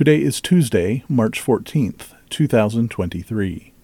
Today is Tuesday, March 14th, 2023.